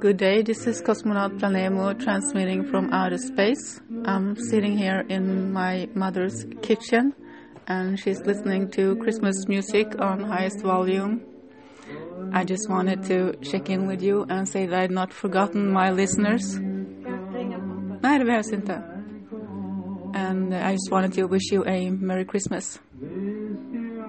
Good day, this is cosmonaut Planemo transmitting from outer space. I'm sitting here in my mother's kitchen and she's listening to Christmas music on highest volume. I just wanted to check in with you and say that I'd not forgotten my listeners. Nej, det behövs. And I just wanted to wish you a Merry Christmas.